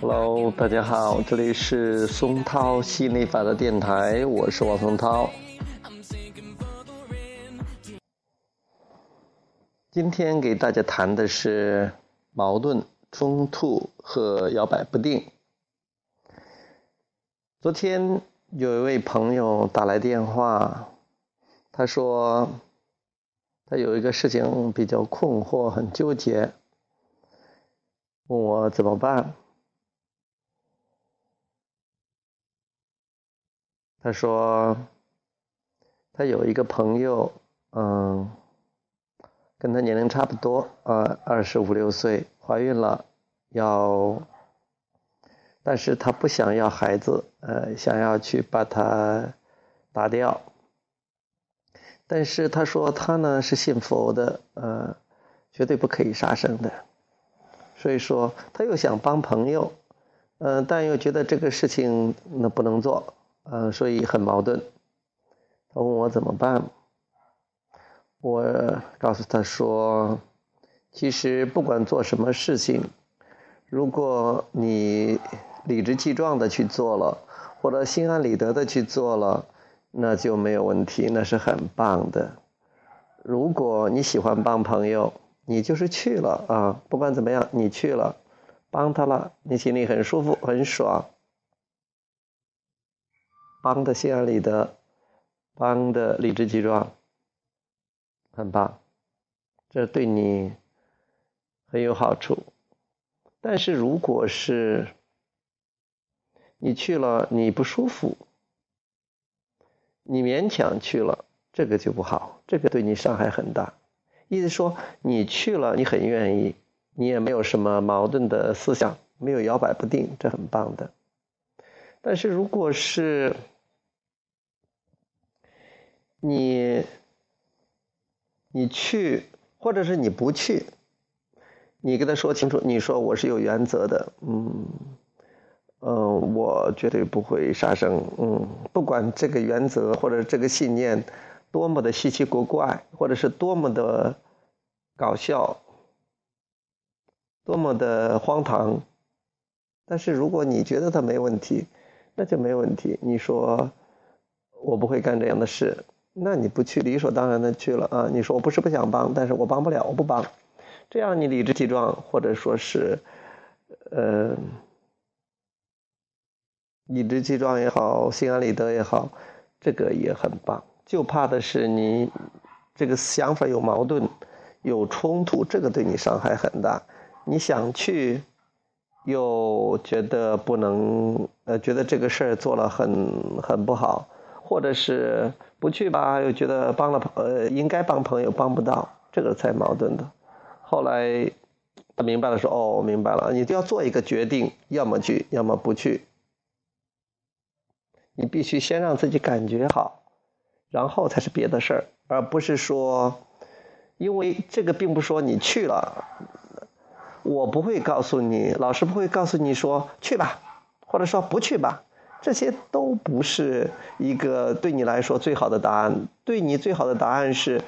Hello，大家好，这里是松涛吸引力法的电台，我是王松涛。今天给大家谈的是矛盾、冲突和摇摆不定。昨天有一位朋友打来电话，他说他有一个事情比较困惑，很纠结，问我怎么办。他说他有一个朋友，嗯，跟他年龄差不多，呃，二十五六岁，怀孕了，要。但是他不想要孩子，呃，想要去把它打掉。但是他说他呢是信佛的，呃，绝对不可以杀生的。所以说他又想帮朋友，嗯，但又觉得这个事情那不能做，嗯，所以很矛盾。他问我怎么办，我告诉他说，其实不管做什么事情，如果你。理直气壮的去做了，或者心安理得的去做了，那就没有问题，那是很棒的。如果你喜欢帮朋友，你就是去了啊，不管怎么样，你去了，帮他了，你心里很舒服，很爽，帮的心安理得，帮的理直气壮，很棒，这对你很有好处。但是如果是你去了，你不舒服，你勉强去了，这个就不好，这个对你伤害很大。意思说，你去了，你很愿意，你也没有什么矛盾的思想，没有摇摆不定，这很棒的。但是如果是你，你去，或者是你不去，你跟他说清楚，你说我是有原则的，嗯。嗯，我绝对不会杀生。嗯，不管这个原则或者这个信念多么的稀奇古怪，或者是多么的搞笑，多么的荒唐，但是如果你觉得他没问题，那就没问题。你说我不会干这样的事，那你不去，理所当然的去了啊。你说我不是不想帮，但是我帮不了，我不帮。这样你理直气壮，或者说是，呃。理直气壮也好，心安理得也好，这个也很棒。就怕的是你这个想法有矛盾、有冲突，这个对你伤害很大。你想去，又觉得不能，呃，觉得这个事儿做了很很不好，或者是不去吧，又觉得帮了朋，呃，应该帮朋友帮不到，这个才矛盾的。后来他明白了，说：“哦，明白了，你就要做一个决定，要么去，要么不去。”你必须先让自己感觉好，然后才是别的事儿，而不是说，因为这个并不说你去了，我不会告诉你，老师不会告诉你说去吧，或者说不去吧，这些都不是一个对你来说最好的答案。对你最好的答案是，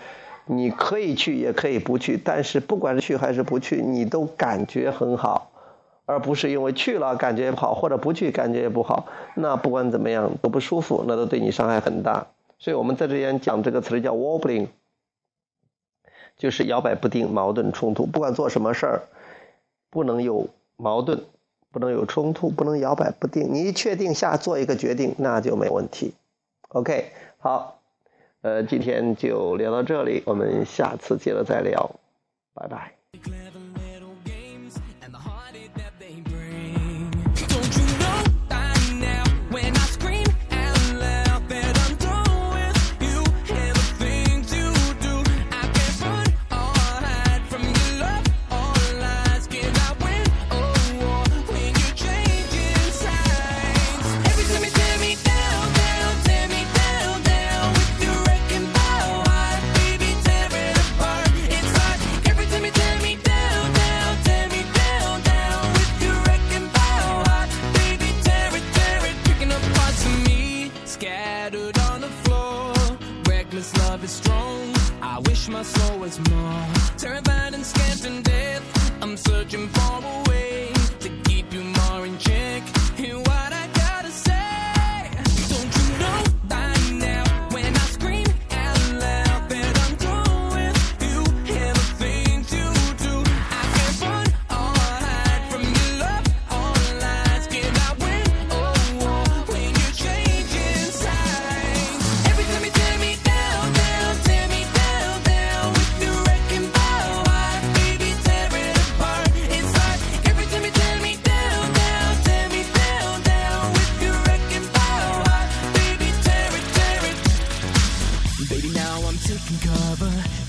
你可以去也可以不去，但是不管是去还是不去，你都感觉很好。而不是因为去了感觉不好，或者不去感觉也不好，那不管怎么样都不舒服，那都对你伤害很大。所以我们在这边讲这个词叫 wobbling，就是摇摆不定、矛盾冲突。不管做什么事儿，不能有矛盾，不能有冲突，不能摇摆不定。你一确定下做一个决定，那就没问题。OK，好，呃，今天就聊到这里，我们下次接着再聊，拜拜。I'm searching for a way.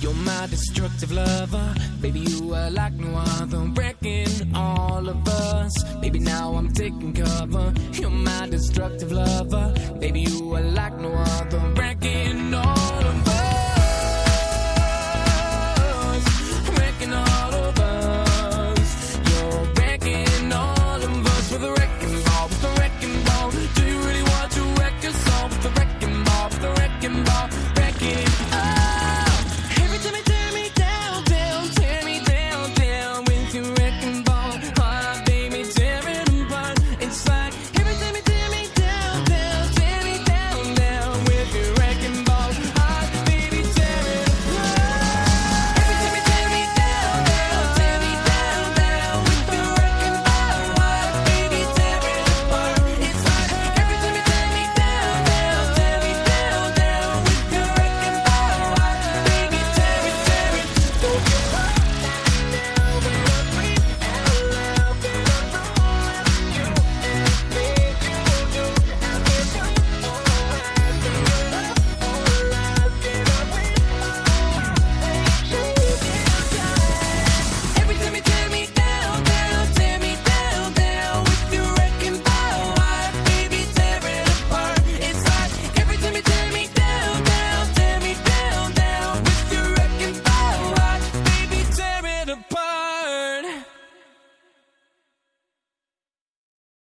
You're my destructive lover. Baby, you are like no other, wrecking all of us. Baby, now I'm taking cover. You're my destructive lover. Baby, you are like no other, wrecking